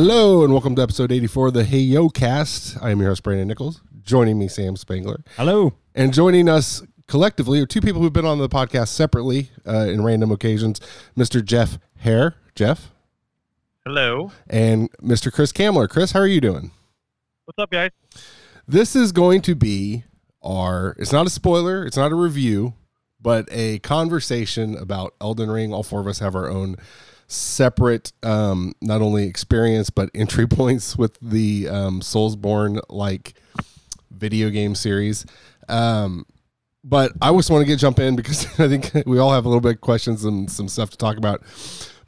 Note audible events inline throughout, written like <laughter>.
Hello and welcome to episode 84 of the Hey Yo Cast. I am your host, Brandon Nichols. Joining me, Sam Spangler. Hello. And joining us collectively are two people who've been on the podcast separately uh, in random occasions Mr. Jeff Herr. Jeff. Hello. And Mr. Chris Kamler. Chris, how are you doing? What's up, guys? This is going to be our, it's not a spoiler, it's not a review, but a conversation about Elden Ring. All four of us have our own separate, um, not only experience, but entry <laughs> points with the um, Soulsborne like video game series. Um, but I just want to get jump in because <laughs> I think we all have a little bit of questions and some stuff to talk about.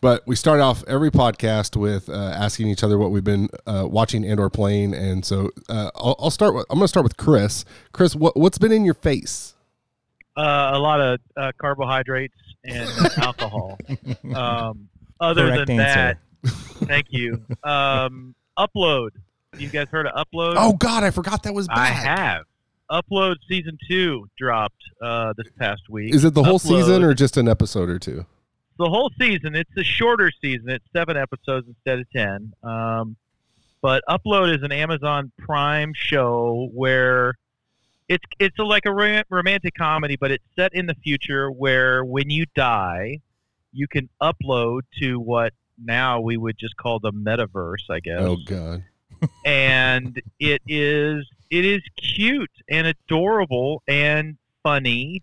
But we start off every podcast with uh, asking each other what we've been uh, watching and or playing, and so uh, I'll, I'll, start. With, I'm going to start with Chris. Chris, what, what's been in your face? Uh, a lot of uh, carbohydrates and <laughs> alcohol. Um, other Correct than answer. that, thank you. Um, upload. You guys heard of Upload? Oh God, I forgot that was back. I have. Upload season two dropped uh, this past week. Is it the whole Upload- season or just an episode or two? the whole season? It's a shorter season. It's seven episodes instead of ten. Um, but Upload is an Amazon Prime show where it's it's a, like a rom- romantic comedy, but it's set in the future where when you die, you can upload to what now we would just call the metaverse, I guess Oh God. <laughs> and it is it is cute and adorable and funny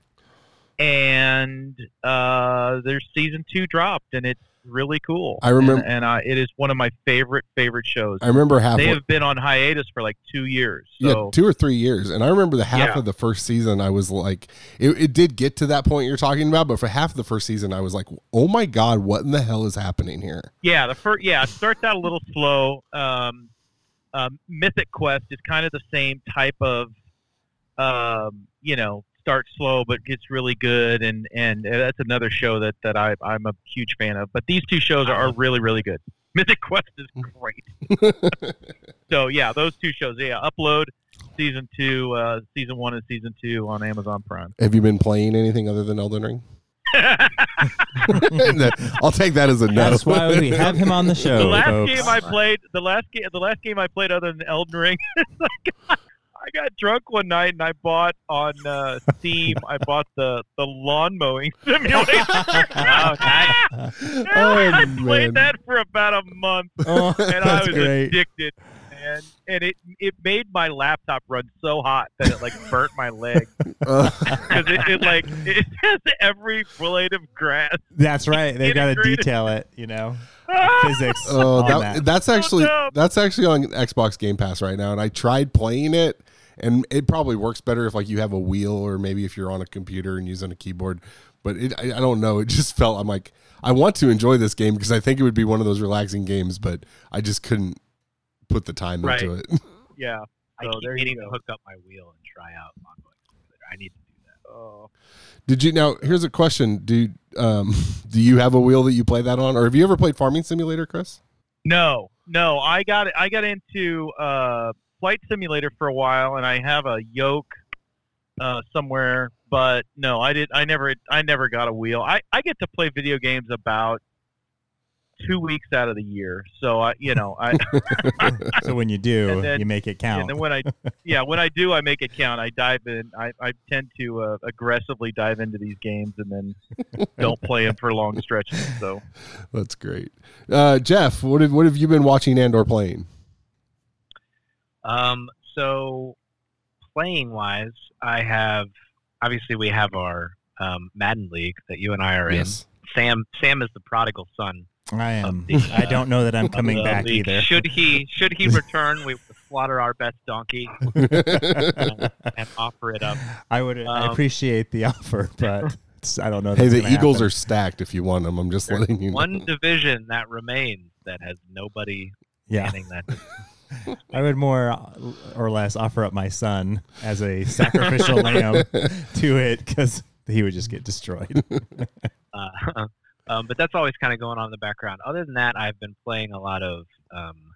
and uh there's season two dropped and it's really cool I remember- and, and uh, it is one of my favorite favorite shows I remember half. they have been on hiatus for like two years yeah, two or three years, and I remember the half Yeah. of the first season. I was like, it, it did get to that point you're talking about, but for half of the first season, I was like, oh my God, what in the hell is happening here? yeah the first yeah it starts out a little slow um um, mythic quest is kind of the same type of um you know starts slow but gets really good and and that's another show that that I, i'm a huge fan of but these two shows are, are really really good <laughs> mythic quest is great <laughs> so yeah those two shows yeah upload season two uh season one and season two on amazon prime Have you been playing anything other than Elden Ring? <laughs> I'll take that as a no. That's why we have him on the show. the last folks. game I played, the last game, the last game I played other than Elden Ring, is I got, drunk one night and I bought on uh, Steam. I bought the the lawn mowing <laughs> simulator. Oh, <laughs> I oh played man. that for about a month, <laughs> Oh, and I was great. addicted. And and it it made my laptop run so hot that it like burnt my leg because it, it like it has every blade of grass. That's right. They got to detail it. You know, physics. oh, that, that. that's actually dumb. that's actually on Xbox Game Pass right now, and I tried playing it, and it probably works better if like you have a wheel or maybe if you're on a computer and using a keyboard. But it, I, I don't know. It just <laughs> felt I'm like I want to enjoy this game because I think it would be one of those relaxing games, but I just couldn't put the time Right. into it. <laughs> Yeah. I So keep there you meaning to hook up my wheel and try out Lawnmowing I need to do that. Oh. Did you now? Here's a question: Do um <laughs> do you have a wheel that you play that on, or have you ever played Farming Simulator, Chris? No, no. I got I got into uh, flight simulator for a while, and I have a yoke uh, somewhere. But no, I did. I never. I never got a wheel. I, I get to play video games about two weeks out of the year. So I, you know, I <laughs> <laughs> so when you do, then- you make it count. and count. then when I, <laughs> yeah, when I do, I make it count. I dive in. I, I tend to uh, aggressively dive into these games and then don't play them for long stretches. So That's great. Uh, Jeff, what have what have you been watching and or playing? Um, so playing wise, I have obviously we have our um, Madden League that you and I are Yes. in. Sam Sam is the prodigal son. I am. the, <laughs> I uh, don't know that I'm coming back league. either. Should he should he <laughs> return, we slaughter our best donkey uh, <laughs> and offer it up. I would. I Um, appreciate the offer, but I don't know. hey, the Eagles happen. are stacked. If you want them, I'm just letting you know. One division that remains that has nobody Yeah, manning that. I would more or less offer up my son as a sacrificial <laughs> lamb to it because he would just get destroyed. <laughs> Uh, <laughs> um, but that's always kind of going on in the background. Other than that, I've been playing a lot of um,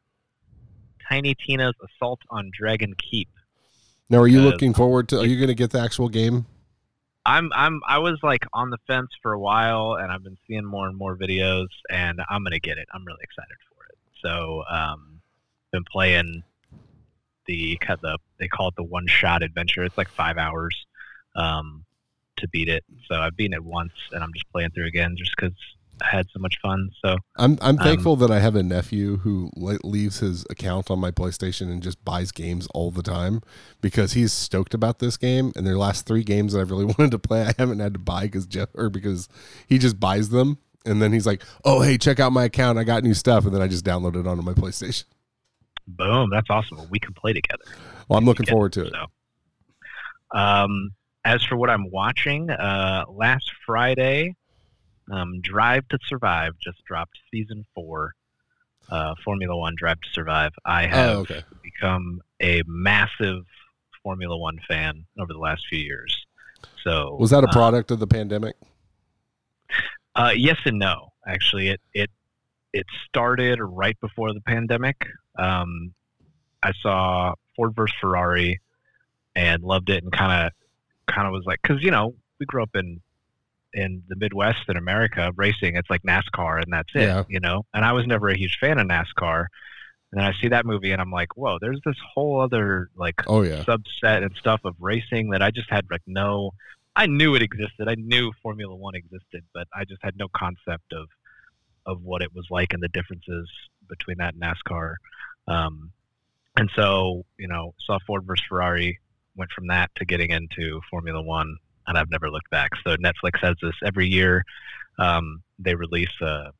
Tiny Tina's Assault on Dragon Keep. Now, are you looking forward to? Are you going to get the actual game? I'm I'm I was like on the fence for a while, and I've been seeing more and more videos, and I'm gonna get it. I'm really excited for it. So um, been playing the cut the they call it the one shot adventure. It's like five hours um, to beat it. So I've beaten it once, and I'm just playing through again just because I had so much fun. So I'm I'm Um, thankful that I have a nephew who leaves his account on my PlayStation and just buys games all the time because he's stoked about this game. And their last three games that I've really <laughs> wanted to play, I haven't had to buy because Jeff or because he just buys them. And then he's like, "Oh, hey, check out my account. I got new stuff." And then I just download it onto my PlayStation. Boom, that's awesome. Well, we can play together. Well, I'm looking forward to it. So, um, as for what I'm watching, uh, last Friday, um, Drive to Survive just dropped season four. Uh, Formula One Drive to Survive. I have Oh, okay. become a massive Formula One fan over the last few years. So Was that a uh, product of the pandemic? Uh, yes and no. Actually, it it it started right before the pandemic. Um, I saw Ford versus Ferrari and loved it, and kind of kind of was like, because you know we grew up in in the Midwest in America racing. It's like NASCAR, and that's it. Yeah. You know, and I was never a huge fan of NASCAR. And then I see that movie, and I'm like, whoa, there's this whole other like Oh yeah. subset and stuff of racing that I just had like no I knew it existed. I knew Formula One existed, but I just had no concept of of what it was like and the differences between that and NASCAR. Um, and so, you know, saw Ford versus Ferrari, went from that to getting into Formula One, and I've never looked back. So Netflix has this every year. Um, they release a,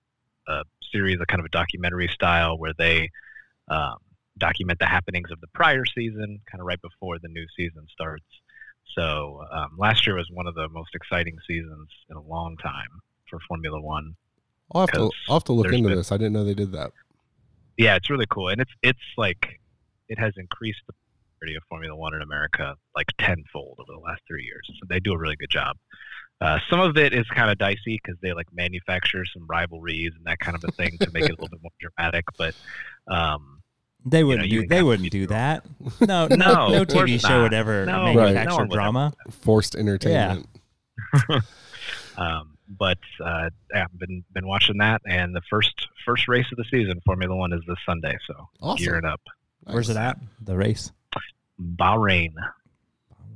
a series, a kind of a documentary style, where they um, document the happenings of the prior season, kind of right before the new season starts. So um, last year was one of the most exciting seasons in a long time for Formula One. I'll have to I'll have to look into been- this. I didn't know they did that. Yeah, it's really cool, and it's it's like it has increased the popularity of Formula One in America like tenfold over the last three years. So they do a really good job. Uh, some of it is kind of dicey because they like manufacture some rivalries and that kind of a thing to make it a little bit more dramatic. But um, They wouldn't you do. They wouldn't do that. <laughs> No, no, No, no TV show not. would ever No, Right. manufacture no one would drama. Forced entertainment. <laughs> um, but uh, yeah, I've been been watching that, and the first first race of the season, Formula One, is this Sunday. So Awesome. gearing up. Where's it at? The race. Bahrain.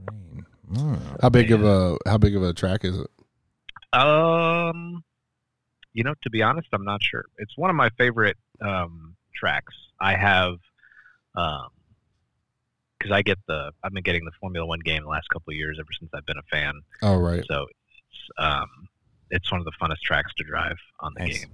Bahrain. Mm. How big of a how big of a track is it? Um, you know, to be honest, I'm not sure. It's one of my favorite um, tracks. I have, um, because I get the I've been getting the Formula One game the last couple of years ever since I've been a fan. Oh right. So it's um, it's one of the funnest tracks to drive on the Nice. game.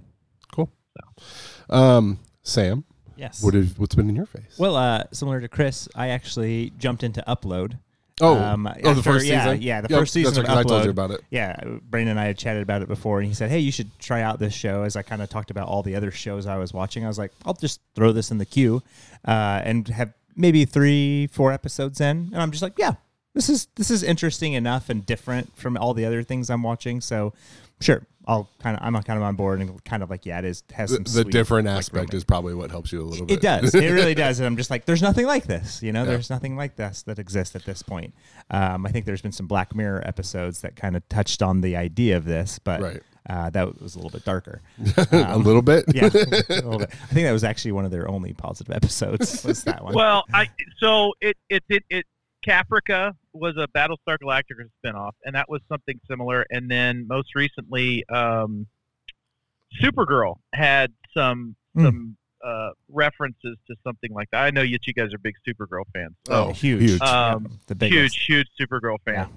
Um, Sam, Yes. what have, what's been in your face? well, uh, similar to Chris, I actually jumped into Upload. oh, um, oh, the first yeah, season. yeah, the Yep, first season That's of right, 'cause I told you about it. Yeah, Brandon and I had chatted about it before, and he said, "Hey, you should try out this show." As I kind of talked about all the other shows I was watching, I was like, "I'll just throw this in the queue," uh, and have maybe three, four episodes in, and I'm just like, "Yeah, this is this is interesting enough and different from all the other things I'm watching." So, sure, I'll kind of I'm kind of on board and kind of like, yeah, it is has some the sweet, different like, aspect romance. is probably what helps you a little bit. It does. It really <laughs> does. And I'm just like, there's nothing like this. You know, Yeah. there's nothing like this that exists at this point. Um, I think there's been some Black Mirror episodes that kind of touched on the idea of this, but Right. uh, that was a little bit darker. <laughs> a little bit. Yeah, a little bit. <laughs> I think that was actually one of their only positive episodes. Was that one? Well, I so it it it, it Caprica was a Battlestar Galactica spinoff, and that was something similar. And then most recently, um, Supergirl had some Hmm. some uh, references to something like that. I know you, you guys are big Supergirl fans. So Oh, huge, huge. Um, the biggest. huge, huge Supergirl fan.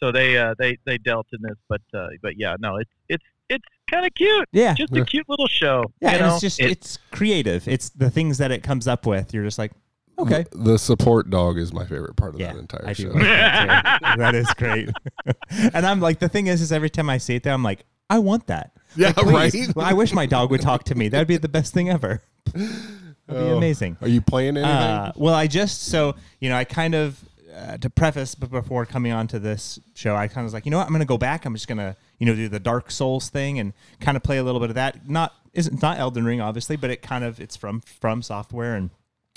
So they uh, they they dealt in this, but uh, but yeah, no, it's it's it's kind of cute. Yeah, Just a cute little show. yeah, you and know? it's just It- it's creative. It's the things that it comes up with. You're just like, okay, The support dog is my favorite part of yeah, that entire I show. like <laughs> that, that is great. <laughs> <laughs> and I'm like, the thing is, is every time I see it, there, I'm like, I want that. Yeah, Please. right. Well, I wish my dog would talk to me. That'd be the best thing ever. That'd be Oh. amazing. Are you playing anything? Uh, well, I just so you know, I kind of uh, to preface, but before coming on to this show, I kind of was like, you know what, I'm going to go back. I'm just going to you know do the Dark Souls thing and kind of play a little bit of that. Not isn't not Elden Ring, obviously, but it kind of it's from FromSoftware and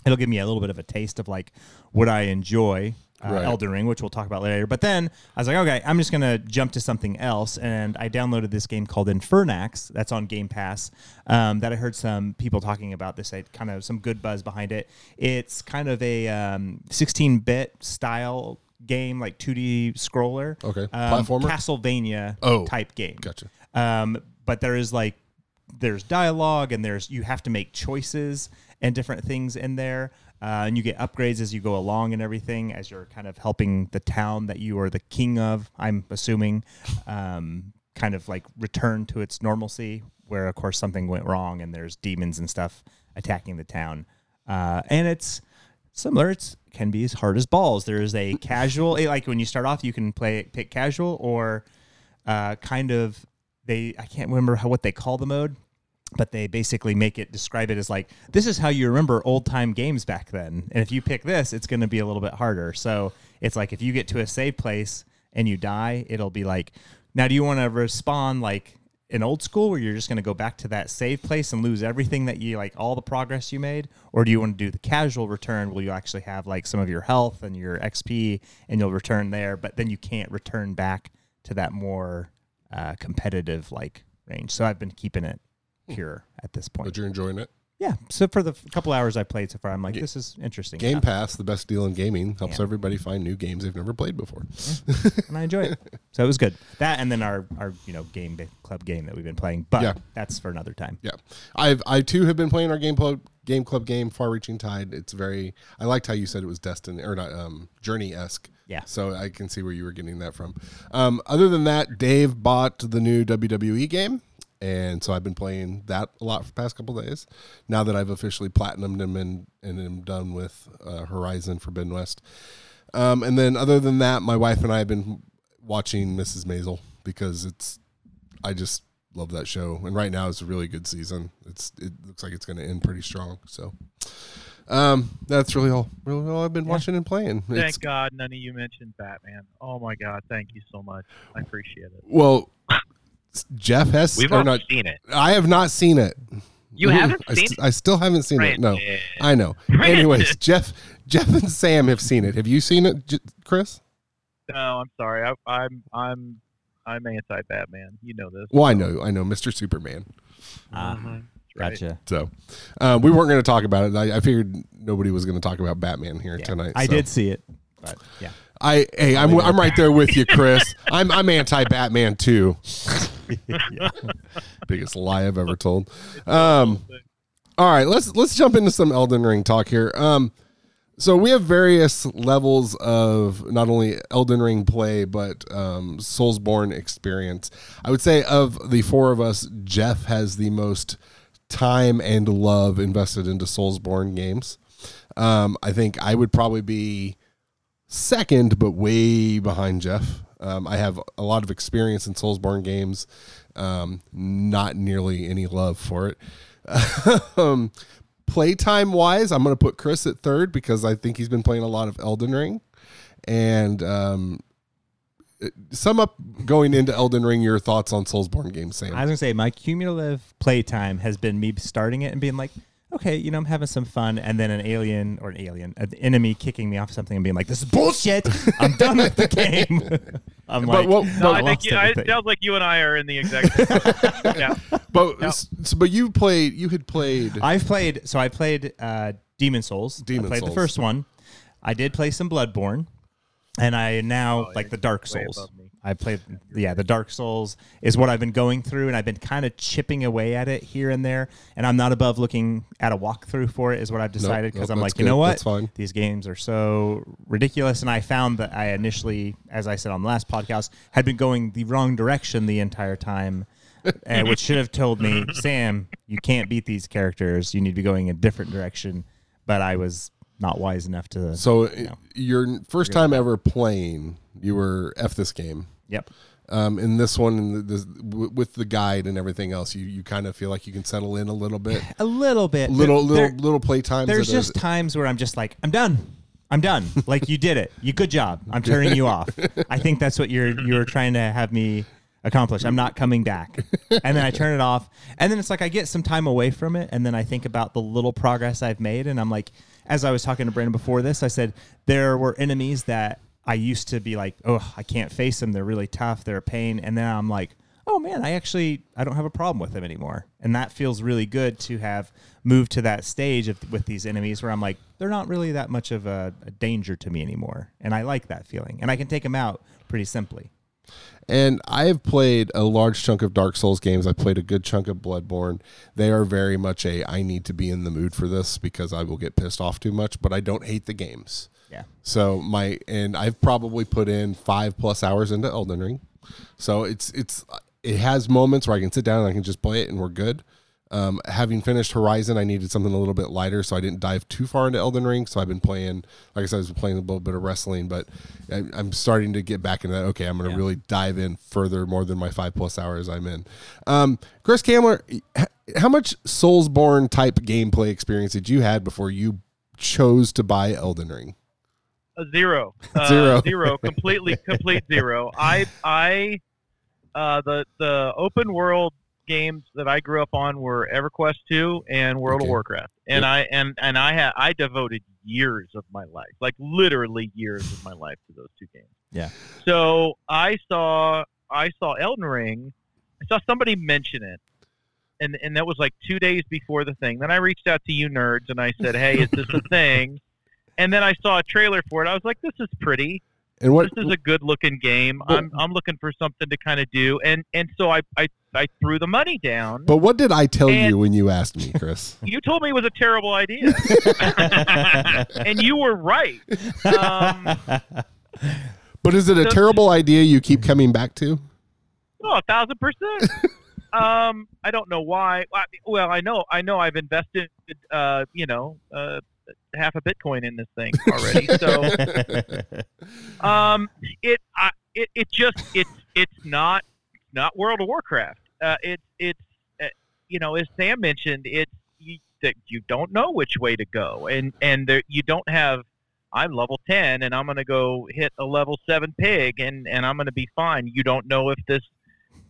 it'll give me a little bit of a taste of like what I enjoy. Uh, Right. Elden Ring, which we'll talk about later. But then I was like, okay, I'm just gonna jump to something else, and I downloaded this game called Infernax. That's on Game Pass. Um, that I heard some people talking about this. I kind of some good buzz behind it. It's kind of a um, 16-bit style game, like 2D scroller. Okay. um, Platformer? Castlevania Oh. type game. Gotcha. Um, but there is like there's dialogue and there's you have to make choices and different things in there. Uh, and you get upgrades as you go along and everything as you're kind of helping the town that you are the king of. I'm assuming, um, kind of like return to its normalcy, where of course something went wrong and there's demons and stuff attacking the town. Uh, and it's similar. It's can be as hard as balls. There is a <laughs> casual, eh, like when you start off, you can play pick casual or uh, kind of they. I can't remember how what they call the mode, but they basically make it describe it as like this is how you remember old time games back then. And if you pick this, it's going to be a little bit harder. So it's like if you get to a save place and you die, it'll be like, now do you want to respawn like in old school where you're just going to go back to that save place and lose everything that you like all the progress you made or do you want to do the casual return where you actually have like some of your health and your xp and you'll return there but then you can't return back to that more uh, competitive like range so i've been keeping it pure at this point But you're enjoying it. yeah so for the f- couple hours i played so far i'm like this is interesting Game. Pass, the best deal in gaming, helps Yeah. everybody find new games they've never played before. and I enjoy it. <laughs> So it was good. That and then our our you know game ba- club game that we've been playing, but Yeah. that's for another time. Yeah, I've I too have been playing our game club game club game, Far Reaching Tide. It's very. I liked how you said it was Destiny or not um, Journey esque. Yeah. So I can see where you were getting that from. Um, other than that, Dave bought the new WWE game, and so I've been playing that a lot for the past couple days. Now that I've officially platinumed him and and am done with uh, Horizon Forbidden West. Um, and then other than that, my wife and I have been watching Mrs. Maisel because it's I just love that show, and right now it's a really good season. It's it looks like it's going to end pretty strong. So, um, that's really all. Really all I've been watching and playing. Thank It's, God none of you mentioned Batman. Oh my God, thank you so much. I appreciate it. well, Jeff has We've or all not. seen it. I have not seen it. You haven't I, seen st- I still haven't seen it. No, I know. <laughs> Brandon. Anyways, Jeff, Jeff and Sam have seen it. Have you seen it, J- Chris? No, I'm sorry. I, I'm I'm I'm anti-Batman. You know this. Well, I know, I know, Mr. Superman. Ah, right. gotcha. So, um, we weren't going to talk about it. I, I figured nobody was going to talk about Batman here Yeah. tonight. I so. did see it, but yeah. I hey, I'm I'm right there with you, Chris. <laughs> I'm I'm anti Batman too. <laughs> Biggest lie I've ever told. Um, all right, let's let's jump into some Elden Ring talk here. Um, so we have various levels of not only Elden Ring play but um, Soulsborne experience. I would say of the four of us, Jeff has the most time and love invested into Soulsborne games. Um, I think I would probably be second, but way behind Jeff. Um, I have a lot of experience in Soulsborne games, um, not nearly any love for it. <laughs> um, playtime wise, I'm going to put Chris at third because I think he's been playing a lot of Elden Ring. And um, sum up going into Elden Ring your thoughts on Soulsborne games, Sam. I was gonna say my cumulative playtime has been me starting it and being like, okay, you know, I'm having some fun, and then an alien or an alien, an enemy kicking me off something and being like, this is bullshit. I'm done with the game. <laughs> I'm but like, what? No, But, I think you, I, it sounds like you and I are in the exact. <laughs> yeah. but, Yep. s- but you played. You had played. I've played. So I played uh, Demon's Souls. Demon I played Souls. the first one. I did play some Bloodborne, and I now Oh, like the Dark way Souls. I played. Yeah, the Dark Souls is what I've been going through, and I've been kind of chipping away at it here and there. And I'm not above looking at a walkthrough for it. Is what I've decided because nope, I'm that's like, you know what? These games are so ridiculous, and I found that I initially, as I said on the last podcast, had been going the wrong direction the entire time. and which should have told me, <laughs> Sam, you can't beat these characters. You need to be going a different direction. But I was not wise enough to. So No. your first time ever playing, you were f this game. yep. Um, in this one, in with the guide and everything else, you, you kind of feel like you can settle in a little bit, <sighs> A little bit. little There- little little play times. there's just times where I'm just like, I'm done. I'm done. <laughs> like you did it. You good job. I'm turning you off. I think that's what you're you're trying to have me accomplish. I'm not coming back. And then I turn it off. And then it's like I get some time away from it and then I think about the little progress I've made and I'm like, as I was talking to Brandon before this, I said there were enemies that I used to be like, oh, I can't face them. They're really tough. They're a pain. And then I'm like, oh man, I actually I don't have a problem with them anymore. And that feels really good to have moved to that stage of, with these enemies where I'm like, they're not really that much of a, a danger to me anymore. And I like that feeling. And I can take them out pretty simply. And I have played a large chunk of Dark Souls games. I played a good chunk of Bloodborne. They are very much a I need to be in the mood for this because I will get pissed off too much, but I don't hate the games. Yeah. So my and I've probably put in 5 plus hours into Elden Ring. So it's it's it has moments where I can sit down and I can just play it and we're good. Um, having finished Horizon, I needed something a little bit lighter, so I didn't dive too far into Elden Ring. So I've been playing, like I said, I was playing a little bit of wrestling, but I, I'm starting to get back into that. Okay, I'm going to Yeah. really dive in further, more than my five plus hours I'm in. Um, Chris Kamler, how much Soulsborne type gameplay experience did you had before you chose to buy Elden Ring? A zero. Uh, Zero. <laughs> zero. Completely, complete zero. I, I, uh, the the open world games that I grew up on were EverQuest two and World Okay. of Warcraft, and Yep. I and and I had I devoted years of my life, like literally years of my life, to those two games. Yeah. So I saw I saw Elden Ring. I saw somebody mention it. And, and that was like two days before the thing. Then I reached out to you nerds and I said, "Hey, is this a <laughs> thing?" And then I saw a trailer for it. I was like, "This is pretty. And what This is a good-looking game. Well- I'm I'm looking for something to kind of do." And and so I, I I threw the money down. but what did I tell And- you when you asked me, Chris? <laughs> You told me it was a terrible idea, <laughs> and you were right. Um, but is it a So- terrible idea you keep coming back to? Oh, a thousand percent. <laughs> um, I don't know why. Well, I know, I know, I've invested, uh, you know, uh, half a Bitcoin in this thing <laughs> already. So, um, it, I, it, it just, it's, it's not, not World of Warcraft. Uh, it's, it's, uh, you know, as Sam mentioned, it's you, that you don't know which way to go, and and there, you don't have. I'm level ten, and I'm gonna go hit a level seven pig, and and I'm gonna be fine. You don't know if this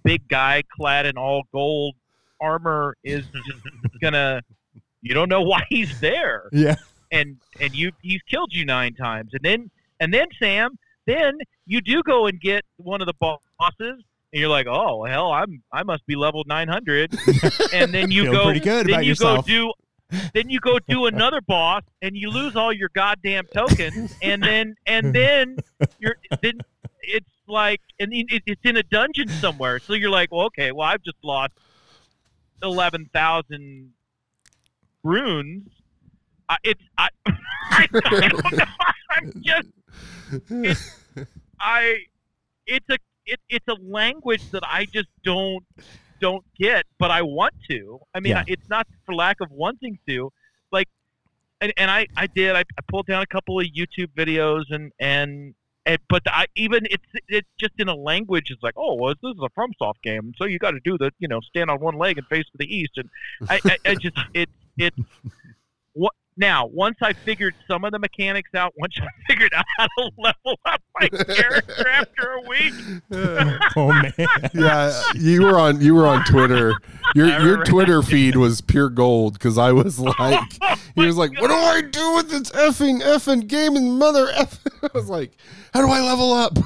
big guy clad in all gold armor is just gonna. You don't know why he's there, <laughs> yeah. And and you he's killed you nine times, and then and then Sam, then you do go and get one of the bosses, and you're like, oh hell, I'm I must be level nine hundred, <laughs> and then you go pretty good then you yourself. go do. Then you go do another boss, and you lose all your goddamn tokens, and then and then you're then it's like and it, it's in a dungeon somewhere. So you're like, well, okay, well, I've just lost eleven thousand runes. I, it's I, <laughs> I, don't know. I'm just it's, I it's a it, it's a language that I just don't don't get, but I want to. I mean, Yeah. it's not for lack of wanting to. Like, and, and I I did. I, I pulled down a couple of YouTube videos and and. And, but I even it's it's just in a language. It's like, oh, well, this is a FromSoft game, so you got to do the you know stand on one leg and face to the east. And I, I, I just it it what now once I figured some of the mechanics out, <laughs> once I figured out how to level up my character after a week, <laughs> oh man. yeah, you were on you were on Twitter. Your your. Twitter feed was pure gold because I was <laughs> oh like, Oh he was like, "What do I do with this effing effing gaming mother eff?" I was like, "How do I level up?"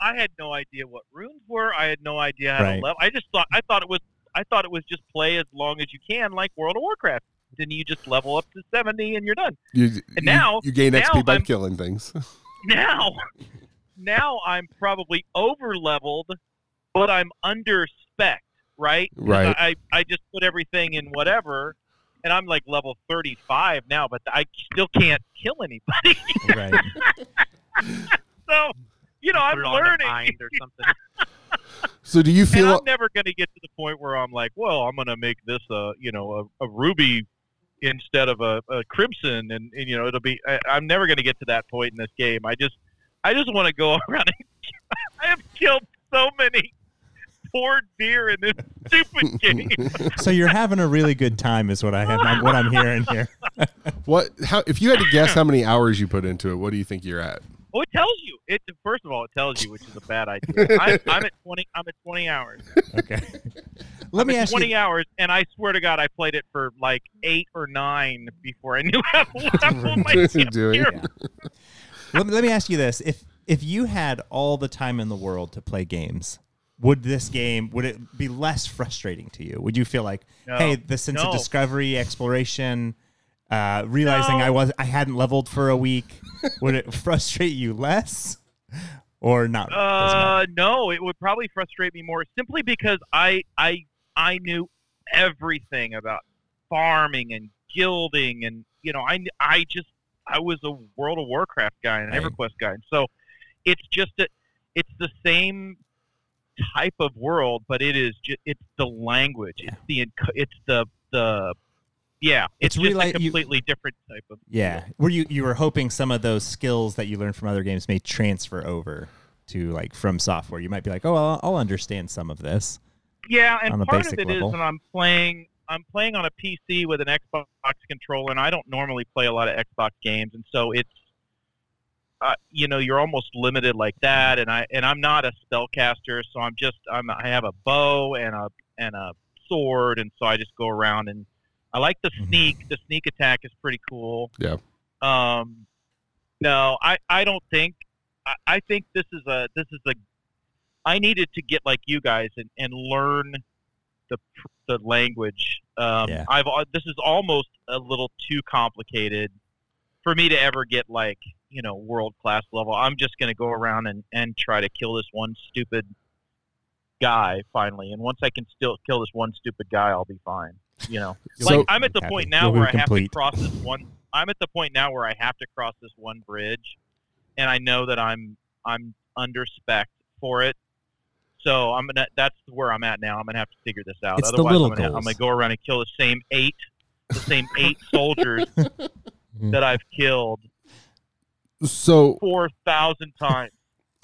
I had no idea what runes were. I had no idea how Right. to level. I just thought I thought it was I thought it was just play as long as you can, like World of Warcraft. Then you just level up to seventy and you're done. You, And you- now- you gain now XP by I'm- killing things. <laughs> Now, now I'm probably over leveled, but I'm under spec, right? 'Cause Right. I I just put everything in whatever, and I'm like level thirty five now, but I still can't kill anybody. <laughs> right. so, you know, I'm Put it on the learning. or something. <laughs> So do you and feel? I'm never going to get to the point where I'm like, well, I'm going to make this a you know a, a ruby instead of a, a crimson, and, and you know it'll be. I, I'm never going to get to that point in this game. I just I just want to go <laughs> around. And, I have killed so many poor deer in this <laughs> stupid game. <laughs> So you're having a really good time, is what I have. I'm, what I'm hearing here. what? How? If you had to guess how many hours you put into it, what do you think you're at? Well, it tells you. It first of all, it tells you, which is a bad idea. I'm, I'm at twenty. I'm at twenty hours. Okay. Let me ask 20 you. hours, and I swear to God, I played it for like eight or nine before I knew <laughs> how to <laughs> my Doing-. Let me, let me ask you this: if if you had all the time in the world to play games, would this game would it be less frustrating to you? Would you feel like, No. hey, the sense of discovery, exploration, uh, realizing No. I was I hadn't leveled for a week, would it <laughs> frustrate you less, or not? Uh, no, it would probably frustrate me more simply because I I I knew everything about farming and gilding and you know I I just I was a World of Warcraft guy and an Right. EverQuest guy, and so it's just a, it's the same type of world, but it is just it's the language, it's the it's the the yeah, It's it's, just really- a you- completely different type of Yeah. Were you you were hoping some of those skills that you learned from other games may transfer over to like FromSoftware? You might be like, oh, I'll, I'll understand some of this. Yeah, and part of it is level. that I'm playing I'm playing on a PC with an Xbox controller, and I don't normally play a lot of Xbox games, and so it's uh, you know you're almost limited like that, and I and I'm not a spellcaster, so I'm just I'm I have a bow and a and a sword, and so I just go around and I like the Mhm. sneak. The sneak attack is pretty cool. Yeah. Um, no, I I don't think I, I think this is a this is a I needed to get like you guys and, and learn the the language. Um, Yeah. I've this is almost a little too complicated for me to ever get like you know world class level. I'm just gonna go around and, and try to kill this one stupid guy finally, and once I can still kill this one stupid guy, I'll be fine. You know, <laughs> So- like I'm at the Happy. point now You'll where I have to cross this one. I'm at the point now where I have to cross this one bridge, and I know that I'm I'm under spec for it. So I'm gonna. That's where I'm at now. I'm gonna have to figure this out. It's the Otherwise, little I'm, gonna, I'm gonna go around and kill the same eight, the same eight <laughs> soldiers that I've killed So four thousand times.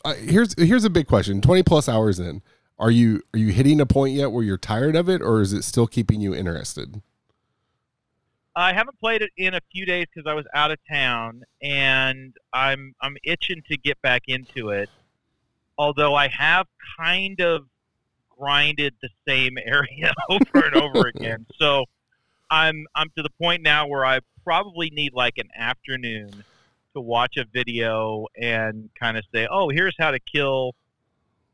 uh, here's here's a big question. Twenty plus hours in, are you are you hitting a point yet where you're tired of it, or is it still keeping you interested? I haven't played it in a few days because I was out of town, and I'm I'm itching to get back into it. Although I have kind of grinded the same <laughs> area over and over again, <laughs> so I'm I'm to the point now where I probably need like an afternoon to watch a video and kind of say, oh, here's how to kill.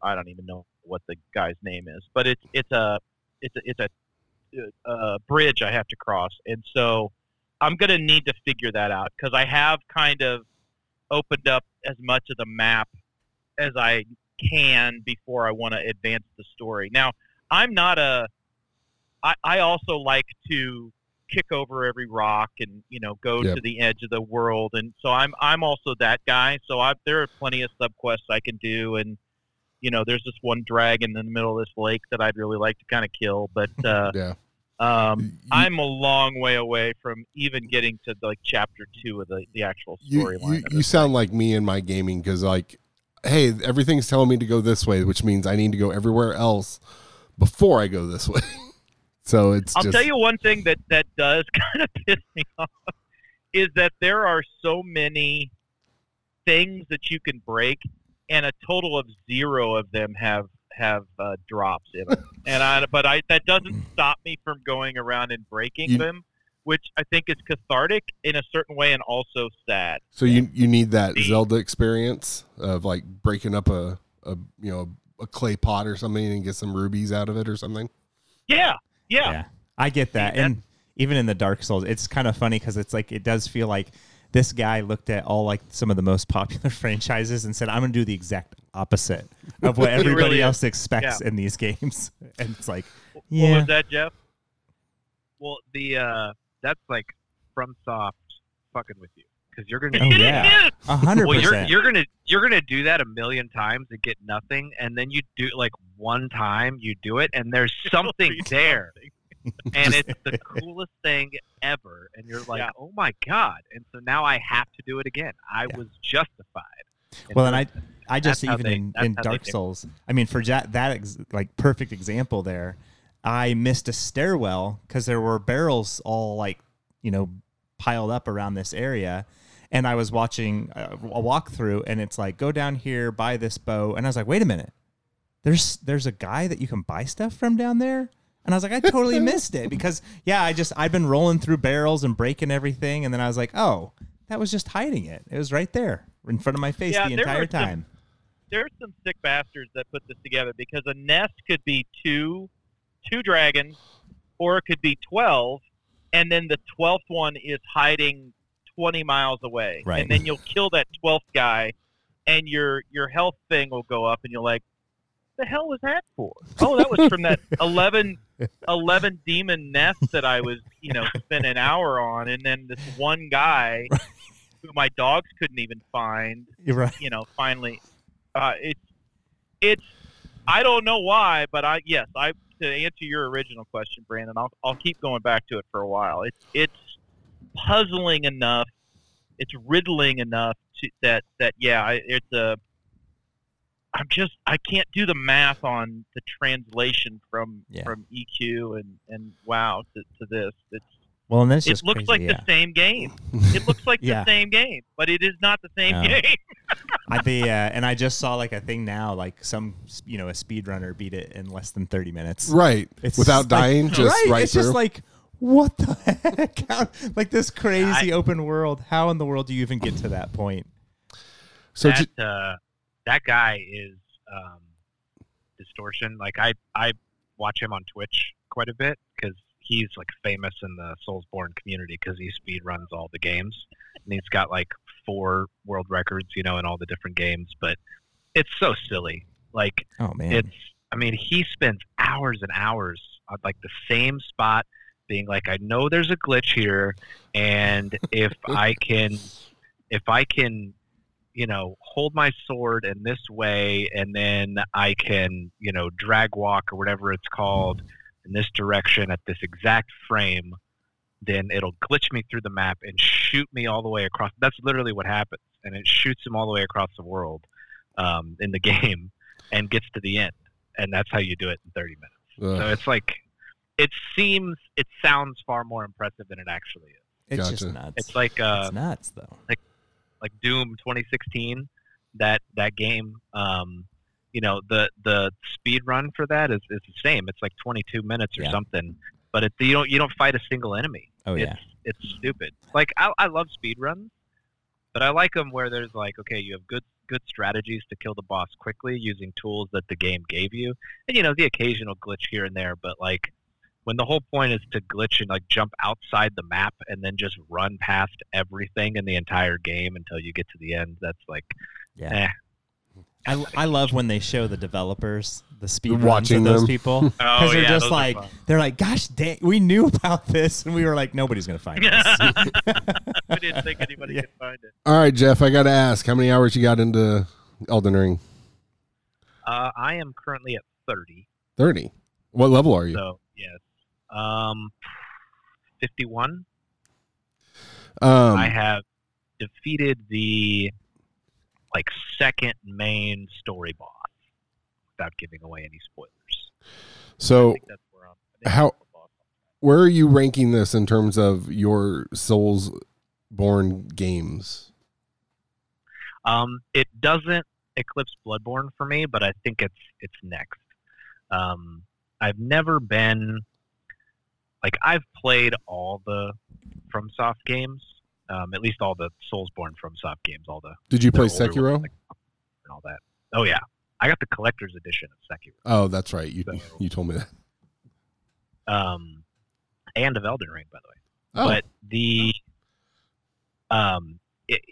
I don't even know what the guy's name is, but it's it's a it's a it's a uh, bridge I have to cross, and so I'm gonna need to figure that out because I have kind of opened up as much of the map as I can before I want to advance the story. Now, I'm not a. I, I also like to kick over every rock and you know go Yep. to the edge of the world, and so I'm I'm also that guy. So I there are plenty of subquests I can do, and you know there's this one dragon in the middle of this lake that I'd really like to kind of kill, but. <laughs> Uh, Yeah. um, You- I'm a long way away from even getting to like chapter two of the, the actual storyline. you, of you sound like me in my gaming because like, hey, everything's telling me to go this way, which means I need to go everywhere else before I go this way. <laughs> so it's I'll just tell you one thing that that does <laughs> kind of piss me off is that there are so many things that you can break, and a total of zero of them have have uh, drops in them. and I, but I that doesn't stop me from going around and breaking You- them, which I think is cathartic in a certain way and also sad. So you you need that The- Zelda experience of like breaking up a, a you know a clay pot or something and get some rubies out of it or something. Yeah, yeah. Yeah, I get that. See, and even in the Dark Souls, it's kind of funny because it's like it does feel like this guy looked at all like some of the most <laughs> popular franchises and said, "I'm going to do the exact opposite of what <laughs> everybody really is. else expects in these <laughs> games." And it's like, What was that, Jeff? Well, the uh, that's like from soft fucking with you because you're gonna. Oh, yeah. <laughs> a hundred Well, you're you're gonna you're gonna do that a million times and get nothing, and then you do like one time you do it, and there's <laughs> something there, <laughs> and it's the coolest thing ever, and you're like, Yeah. oh my god! And so now I have to do it again. I Yeah. was justified. in Well, and I, I just even they- in, in Dark. Souls. I mean, for that that ex- like perfect example there, I missed a stairwell because there were barrels all like you know piled up around this area, and I was watching a, a walkthrough, and it's like go down here, buy this bow, and I was like, wait a minute, there's there's a guy that you can buy stuff from down there. And I was like, I totally <laughs> missed it because yeah, I just I've been rolling through barrels and breaking everything, and then I was like, oh, that was just hiding it. It was right there in front of my face Yeah, the entire were some- time. there's some sick bastards that put this together because a nest could be two two dragons or it could be 12 and then the 12th one is hiding 20 miles away Right. and then you'll kill that 12th guy and your your health thing will go up and you're like the hell was that for oh that was from that <laughs> 11 11 demon nest that i was you know spent an hour on and then this one guy <laughs> who my dogs couldn't even find You're right. you know, finally, uh, it's it's I don't know why, but I yes, I to answer your original question, Brandon, I'll I'll keep going back to it for a while. It's it's puzzling enough, it's riddling enough to, that that yeah, I, it's a. I'm just I can't do the math on the translation from Yeah. from EQ and and WoW to, to this. It's Well, and that's it just looks crazy, like yeah. the same game. <laughs> It looks like Yeah. the same game, but it is not the same No. game. I the uh, and I just saw like a thing now, like some you know a speedrunner beat it in less than thirty minutes. Right. It's Without just like- dying, <laughs> just right, it's through. just like what the <laughs> heck? How- like this crazy open world. How in the world do you even get to that point? so that ju- uh, that guy is um, distortion. Like I I watch him on Twitch quite a bit because he's like famous in the Soulsborne community because he speed runs all the games and he's got like four world records, you know, in all the different games. But it's so silly. Like Oh man, it's I mean he spends hours and hours on like the same spot being like I know there's a glitch here and if <laughs> I can if I can you know hold my sword in this way and then I can you know drag walk or whatever it's called in this direction at this exact frame then it'll glitch me through the map and shoot me all the way across that's literally what happens and it shoots him all the way across the world um, in the <laughs> game and gets to the end and that's how you do it in 30 minutes so it's like it seems it sounds far more impressive than it actually is it's Gotcha. just nuts. it's like uh it's nuts though. like Doom 2016 that that game um you know the the speed run for that is, is the same it's like 22 minutes or Yeah. something but it, you don't you don't fight a single enemy Oh it's yeah, it's stupid like I, I love speed runs but I like them where there's like okay you have good good strategies to kill the boss quickly using tools that the game gave you and you know the occasional glitch here and there but like when the whole point is to glitch and like jump outside the map and then just run past everything in the entire game until you get to the end that's like yeah. eh. I, I love when they show the developers the speed runs Watching of those them. people <laughs> Oh, because they're just like they're like, gosh, dang, we knew about this, and we were like, nobody's gonna find this. I <laughs> <laughs> didn't think anybody Yeah. could find it. all right, Jeff, I got to ask, how many hours you got into Elden Ring? uh, I am currently at 30 30. What level are you? so yes um 51 um, I have defeated the like second main story boss without giving away any spoilers. So where I'm. I think how- that's the boss. where are you ranking this in terms of your Souls born games? Um, it doesn't eclipse Bloodborne for me, but I think it's it's next. Um, I've never been like I've played all the FromSoft games, um, at least all the Soulsborne FromSoft games, all the Did you play ones, Sekiro? like, and all that. Oh yeah, I got the collector's edition of Sekiro. Oh, that's right. You So- <laughs> you told me that. um, and of Elden Ring, by the way. Oh, But the, um, it,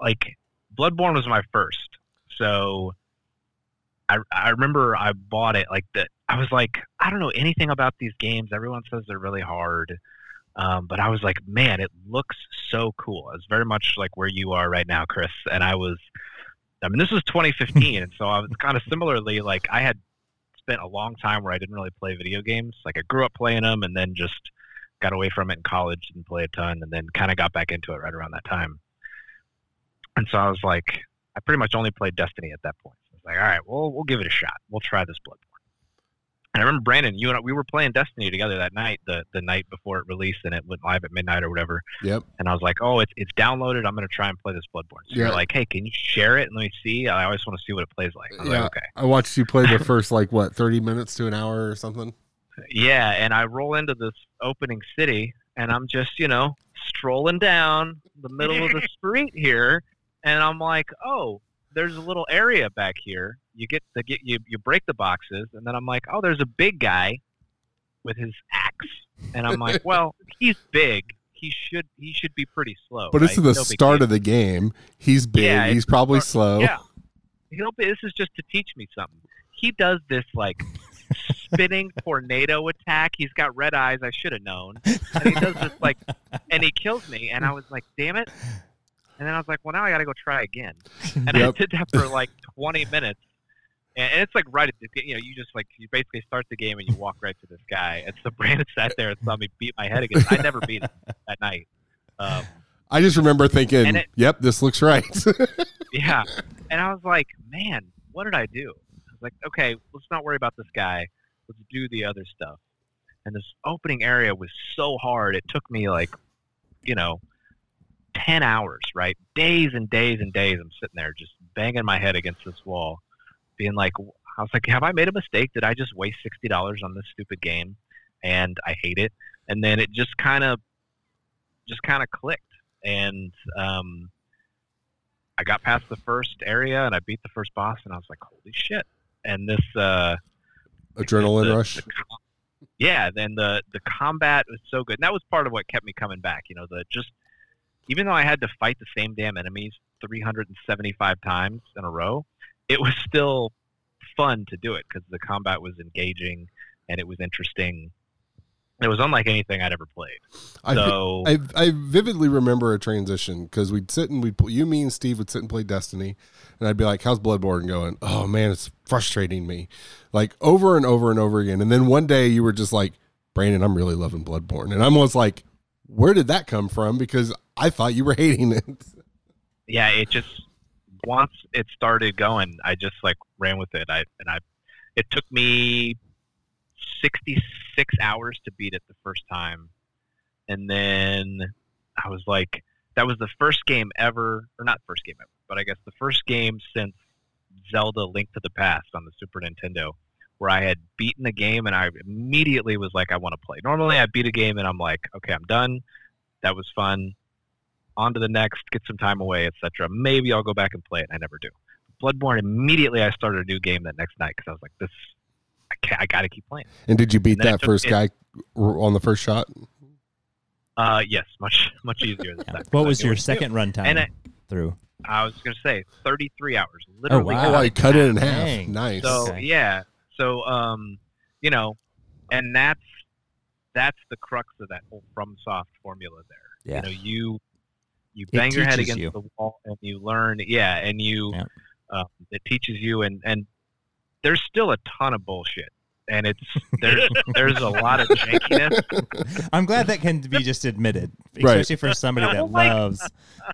like Bloodborne was my first, so I I remember I bought it like that. I was like, I don't know anything about these games. Everyone says they're really hard. Um, but I was like, man, it looks so cool. It's very much like where you are right now, Chris. And I was, I mean, this was 2015, and so I was kind of similarly like I had spent a long time where I didn't really play video games. Like I grew up playing them, and then just got away from it in college, didn't play a ton, and then kind of got back into it right around that time. And so I was like, I pretty much only played Destiny at that point. I was like, all right, well, we'll give it a shot. We'll try this Bloodborne. And I remember Brandon, you and I, we were playing Destiny together that night, the the night before it released, and it went live at midnight or whatever. yep. And I was like, oh, it's it's downloaded. I'm gonna try and play this Bloodborne. So Yeah. you're like, hey, can you share it and let me see? I always want to see what it plays like. I was Yeah. like, okay. I watched you play the <laughs> first like what thirty minutes to an hour or something. Yeah, and I roll into this opening city, and I'm just, you know, strolling down the middle of the <laughs> street here, and I'm like, oh, there's a little area back here. You get the get you you break the boxes, and then I'm like, oh, there's a big guy with his axe, and I'm like, <laughs> well, he's big. He should he should be pretty slow. But it's right? the No start of the game. He's big. Yeah, He's probably start- slow. Yeah. He'll be, this is just to teach me something. He does this like spinning <laughs> tornado attack. He's got red eyes. I should have known. And he does this like, and he kills me. And I was like, damn it. And then I was like, well, now I got to go try again. And Yep. I did that for like 20 minutes. And and it's like right at the, you know, you just like, you basically start the game and you walk right to this guy. And so <laughs> Brandon sat there and saw me beat my head against. I never beat him <laughs> that night. Um, I just remember thinking, it- "Yep, this looks right." <laughs> Yeah. And I was like, man, what did I do? I was like, okay, let's not worry about this guy. Let's do the other stuff. And this opening area was so hard. It took me like, you know, 10 hours, right? Days and days and days. I'm sitting there just banging my head against this wall, being like, I was like, have I made a mistake? Did I just waste $60 on this stupid game? And I hate it. And then it just kind of, just kind of clicked. And, um, I got past the first area and I beat the first boss and I was like, holy shit. And this, uh, Adrenaline the- rush. the yeah, then the the combat was so good. And that was part of what kept me coming back. You know, the just even though I had to fight the same damn enemies 375 times in a row, it was still fun to do it because the combat was engaging and it was interesting. It was unlike anything I'd ever played. I, So I I vividly remember a transition because we'd sit and we'd you, me, and Steve would sit and play Destiny, and I'd be like, "How's Bloodborne going?" Oh man, it's frustrating me, like over and over and over again. And then one day you were just like, "Brandon, I'm really loving Bloodborne," and I'm almost like, "Where did that come from?" Because I thought you were hating it. yeah, it just once it started going, I just like ran with it. I and I, it took me sixty six hours to beat it the first time, and then I was like, that was the first game ever, or not first game ever, but I guess the first game since Zelda: Link to the Past on the Super Nintendo, where I had beaten the game and I immediately was like, I want to play. Normally, I beat a game and I'm like, okay, I'm done. That was fun on to the next, get some time away, etc. Maybe I'll go back and play it. I never do. Bloodborne. Immediately, I started a new game that next night because I was like, "This, I, can't, I got to keep playing." And did you beat And then it that first it- guy on the first shot? Uh, yes, much much easier this time. 'cause What was your what to do. second run time And I, through? I was going to say 33 hours, literally. wow. Oh, I cut it in half. Dang. Nice. So Okay. yeah, so um, you know, and that's that's the crux of that whole FromSoft formula. There, Yeah. you know, you you bang your head against you. the wall and you learn. Yeah, and you Yeah. um, it teaches you, and and there's still a ton of bullshit, and it's there's there's a lot of jankiness. <laughs> I'm glad that can be just admitted, Right. especially for somebody <laughs> that Oh my loves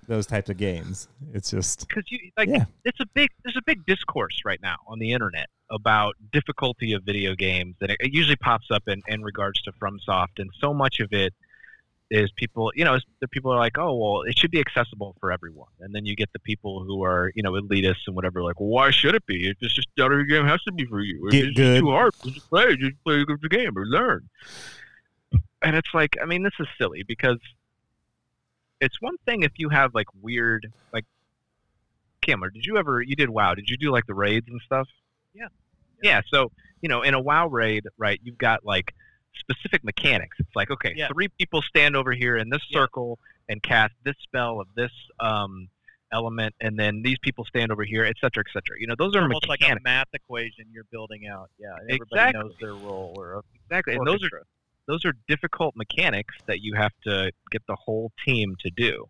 those types of games. It's just because you like Yeah. it's a big there's a big discourse right now on the internet about difficulty of video games and it, it usually pops up in, in regards to FromSoft and so much of it is people you know is the people are like oh well it should be accessible for everyone and then you get the people who are you know elitists and whatever like well, why should it be it's just not every game has to be for you Get it's good. too hard just play just play the game or learn and it's like I mean this is silly because it's one thing if you have like weird like Cameron, did you ever you did WoW? Did you do like the raids and stuff? Yeah. Yeah. So you know, in a WoW raid, right, you've got like specific mechanics. It's like okay, Yeah. three people stand over here in this Yeah. circle and cast this spell of this um, element, and then these people stand over here, et cetera, et cetera. You know, those are almost like a math equation you're building out. Yeah, and everybody Exactly. knows their role or a exactly, and those are those are difficult mechanics that you have to get the whole team to do.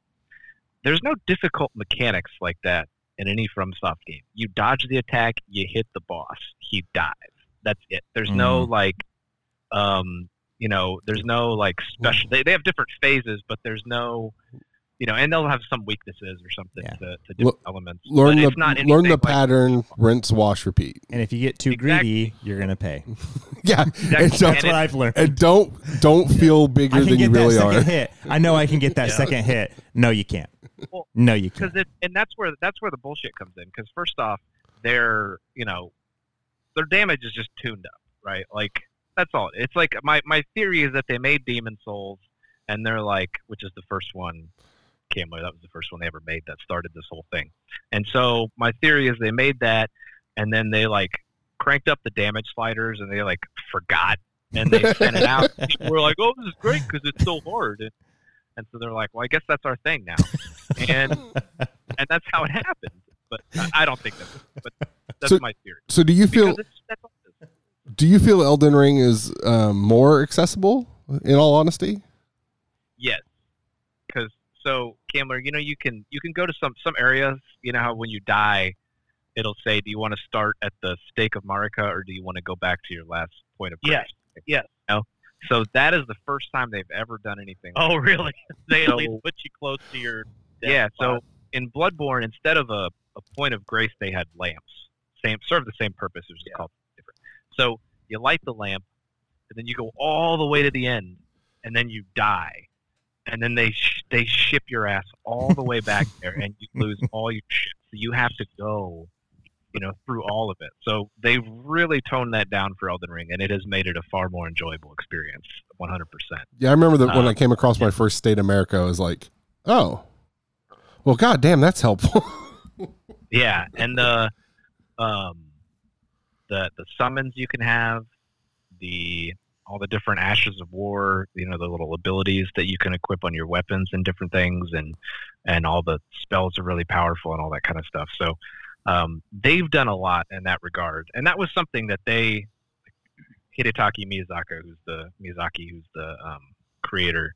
There's no difficult mechanics like that in any FromSoft game. You dodge the attack, you hit the boss, he dies. That's it. There's no like, um, you know, there's no like special. They, they have different phases, but there's no, you know, and they'll have some weaknesses or something Yeah. to, to different elements. learn but the it's not learn the like- pattern. rinse, wash, repeat. and if you get too Exactly. greedy, you're gonna pay. <laughs> Yeah, Exactly. and That's don't, what I've learned. and don't don't feel bigger than you really are. hit. I know I can get that Yeah. second hit. No, you can't. Well, No, you can't. it and that's where that's where the bullshit comes in. Because first off, their you know their damage is just tuned up, right? Like That's all. It's like my my theory is that they made Demon's Souls, and they're like, which is the first one. Camo, that was the first one they ever made that started this whole thing. And so my theory is they made that, and then they like cranked up the damage sliders, and they like forgot, and they sent it out. People <laughs> were like, "Oh, this is great because it's so hard," and, and so they're like, "Well, I guess that's our thing now," and <laughs> and that's how it happened. But I, I don't think that's, but that's So- my theory. So do you feel Because it's, that's all it is. Do you feel Elden Ring is um, more accessible? In all honesty, Yes, because so Kamler, you know, you can you can go to some some areas. You know how when you die, it'll say, "Do you want to start at the stake of Marika, or do you want to go back to your last point of grace?" Yes, yes. You know? So that is the first time they've ever done anything. like Oh, really? <laughs> they at least put you close to your. death yeah. So in Bloodborne, instead of a, a point of grace, they had lamps. Same serve the same purpose. It was just called different. So you light the lamp, and then you go all the way to the end, and then you die, and then they sh- they ship your ass all the way back <laughs> there, and you lose all your shit. So you have to go, you know, through all of it. So they've really toned that down for Elden Ring, and it has made it a far more enjoyable experience. One hundred percent. yeah, I remember that when Uh, I came across my first Stake of Marika, I was like, oh, well, god damn, that's helpful. <laughs> Yeah, and the um the the summons you can have, the all the different ashes of war, you know, the little abilities that you can equip on your weapons and different things and and all the spells are really powerful and all that kind of stuff. So um, they've done a lot in that regard. And that was something that they Hidetaka Miyazaki, who's the Miyazaki, who's the um, creator,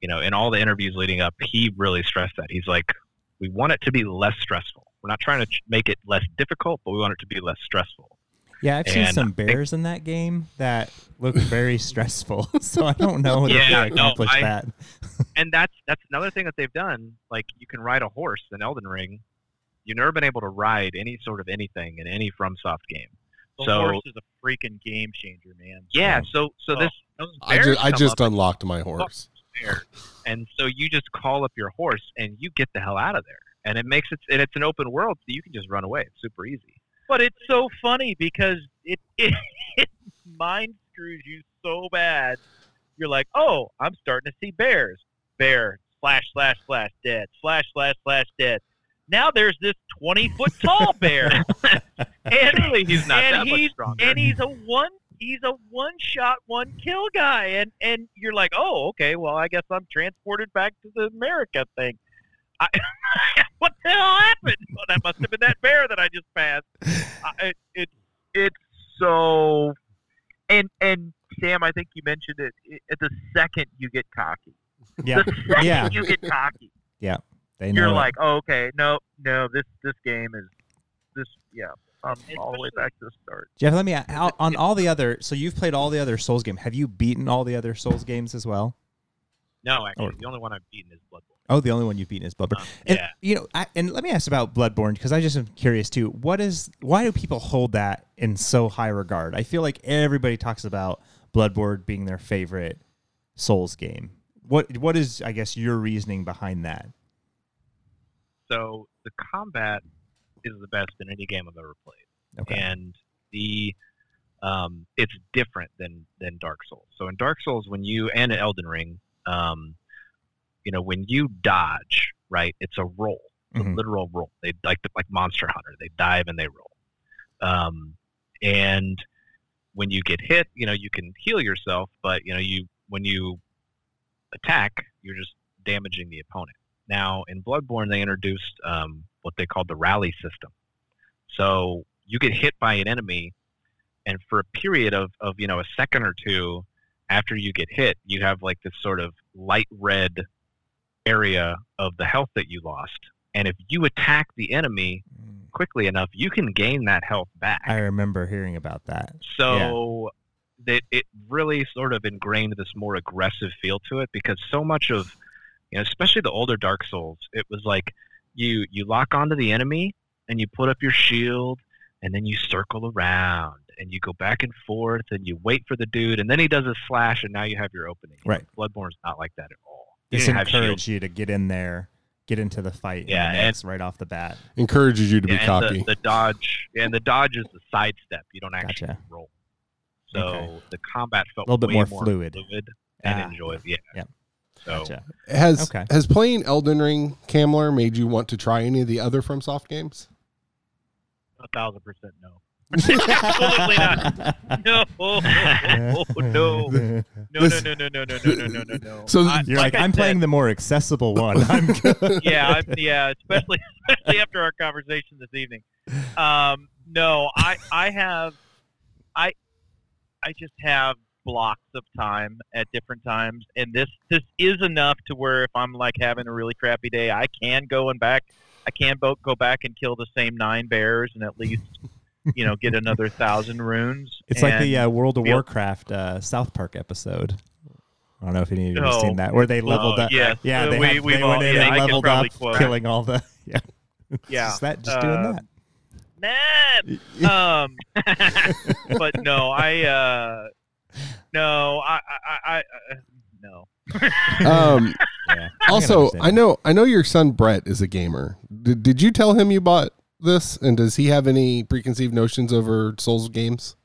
you know, in all the interviews leading up, he really stressed that. He's like, we want it to be less stressful. We're not trying to make it less difficult, but we want it to be less stressful. Yeah, I've seen And some I think- bears in that game that look very <laughs> stressful. <laughs> So I don't know if Yeah, they no, accomplished I- that. <laughs> And that's that's another thing that they've done. Like you can ride a horse in Elden Ring. You've never been able to ride any sort of anything in any FromSoft game. the so- horse is a freaking game changer, man. Yeah, so so Oh. this I just I just unlocked my horse. bears. and so you just call up your horse and you get the hell out of there. And it makes it and it's an open world, so you can just run away. It's super easy. But it's so funny because it, it <laughs> it mind screws you so bad. You're like, oh, I'm starting to see bears. Bear slash slash slash dead slash slash slash dead. Now there's this 20 foot tall <laughs> bear, and Clearly he's not and that much he's stronger. and he's a one he's a one shot one kill guy, and and you're like, oh, okay, well, I guess I'm transported back to the Marika thing. I, <laughs> what the hell happened? Well, that must have been that bear that I just passed. I, it, it it's so and and Sam, I think you mentioned it. it at the second you get cocky, Yeah, the second Yeah. you get cocky, yeah, they know. you're it. like, oh, okay, no, no, this this game is this, yeah, I'm all the way back to the start. Jeff, let me out on all the other. So you've played all the other Souls games. Have you beaten all the other Souls games as well? no, actually, Or- the only one I've beaten is Bloodborne. Oh, the only one you've beaten is Bloodborne. Um, And, yeah. You know, I, and let me ask about Bloodborne because I just am curious too. What is why do people hold that in so high regard? I feel like everybody talks about Bloodborne being their favorite Souls game. What what is I guess your reasoning behind that? So the combat is the best in any game I've ever played. Okay. and the um, it's different than than Dark Souls. So in Dark Souls, when you and in Elden Ring, um, you know, when you dodge, right, it's a roll, it's Mhm. a literal roll. They like like Monster Hunter, they dive and they roll. Um, and when you get hit, you know, you can heal yourself, but you know, you when you attack, you're just damaging the opponent. Now in Bloodborne, they introduced um, what they called the rally system. So you get hit by an enemy, and for a period of, of you know a second or two after you get hit, you have like this sort of light red area of the health that you lost. And if you attack the enemy mm. quickly enough, you can gain that health back. I remember hearing about that. So that it really sort of ingrained this more aggressive feel to it because so much of you know, especially the older Dark Souls, it was like you you lock onto the enemy and you put up your shield and then you circle around and you go back and forth and you wait for the dude and then he does a slash and now you have your opening. Right. Bloodborne's not like that at all. You This didn't have shield. encouraged you to get in there, get into the fight. Yeah, and and- that's right off the bat. Encourages you to be Yeah, and cocky. The, the dodge and the dodge is the sidestep. You don't actually Gotcha. roll. So Okay. the combat felt A little bit way more more fluid. and Ah, enjoyable. Yeah. yeah. So Gotcha. Has Okay. has playing Elden Ring Kamler made you want to try any of the other FromSoft games? A thousand percent no. Absolutely not. No, <laughs> no, <laughs> no, no, no, no, no, no, no, no, no, no, no, no. So I- You're like, I'm said- playing the more accessible one. <laughs> I'm good. yeah, I'm, yeah, especially especially after our conversation this evening. Um, no, I I have I I just have blocks of time at different times, and this this is enough to where if I'm like having a really crappy day, I can go and back. I can bo- go back and kill the same nine bears and at least you know get another thousand runes. <laughs> It's like the uh, World of Warcraft uh, South Park episode. I don't know if any of you have Oh. seen that, where they leveled Oh, up. yes. Yeah, Uh, they, we- had- we've they all- went in yeah, and leveled up, quote. killing all the. <laughs> Yeah, yeah. just that, just doing Uh, that. Nah. um, <laughs> but no, I uh, no, I, I, I, I no. Um, Yeah. I also, understand I know I know your son Brett is a gamer. Did, did you tell him you bought this? And does he have any preconceived notions over Souls games?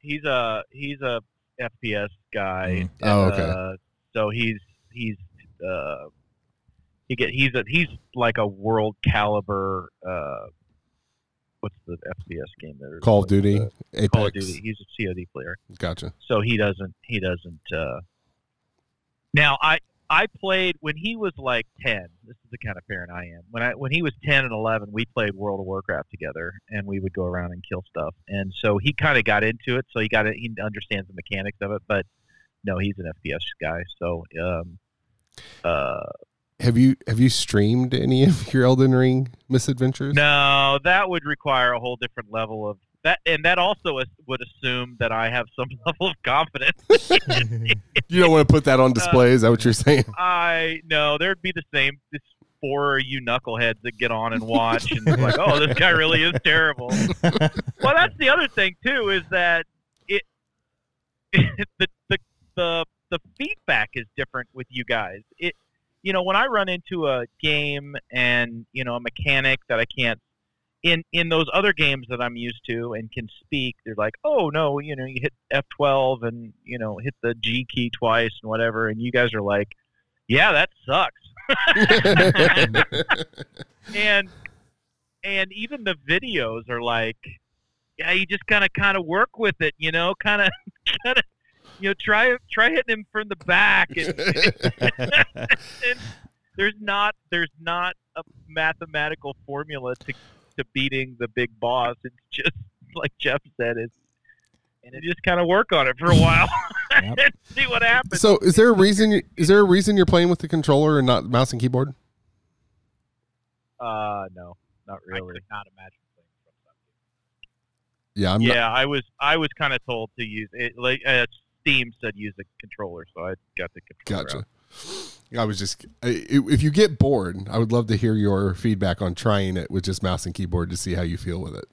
He's a he's a FPS guy. Mm. Oh, okay. Uh, so he's he's uh, he get he's a he's like a world caliber. Uh, what's the FPS game there? Call of Duty, Apex. Call of Duty. He's a COD player. Gotcha. so he doesn't he doesn't uh now i i played when he was like 10 this is the kind of parent i am. When i when he was 10 and 11 we played world of warcraft together and we would go around and kill stuff. And so he kind of got into it so he got it he understands the mechanics of it but no he's an fps guy so um uh Have you have you streamed any of your Elden Ring misadventures? no that would require a whole different level of that and that also would assume that i have some <laughs> level of confidence <laughs> You don't want to put that on display. is that what you're saying? Uh, I no, there'd be the same. This four of you knuckleheads that get on and <laughs> watch and like, oh, this guy really is terrible. well, that's the other thing too is that it, the, the the the feedback is different with you guys. It you know when I run into a game and you know a mechanic that I can't in in those other games that I'm used to and can speak, they're like, oh no, you know, you hit F12 and you know hit the G key twice and whatever, and you guys are like, yeah, that sucks. <laughs> and and even the videos are like, yeah, you just kind of kind of work with it, you know, kind of <laughs> kind of you know try try hitting him from the back and, <laughs> and there's not there's not a mathematical formula to to beating the big boss. It's just <laughs> like Jeff said, it's and you just kind of work on it for a while <laughs> Yep. and see what happens. so, is there a reason? you- Is there a reason you're playing with the controller and not mouse and keyboard? Uh, no, not I really. could not imagine playing from something. Yeah, I'm. Not, yeah, I was I was kind of told to use it. Like uh, Steam said, use a controller, so I got the controller. Gotcha. out. I was just if you get bored, I would love to hear your feedback on trying it with just mouse and keyboard to see how you feel with it.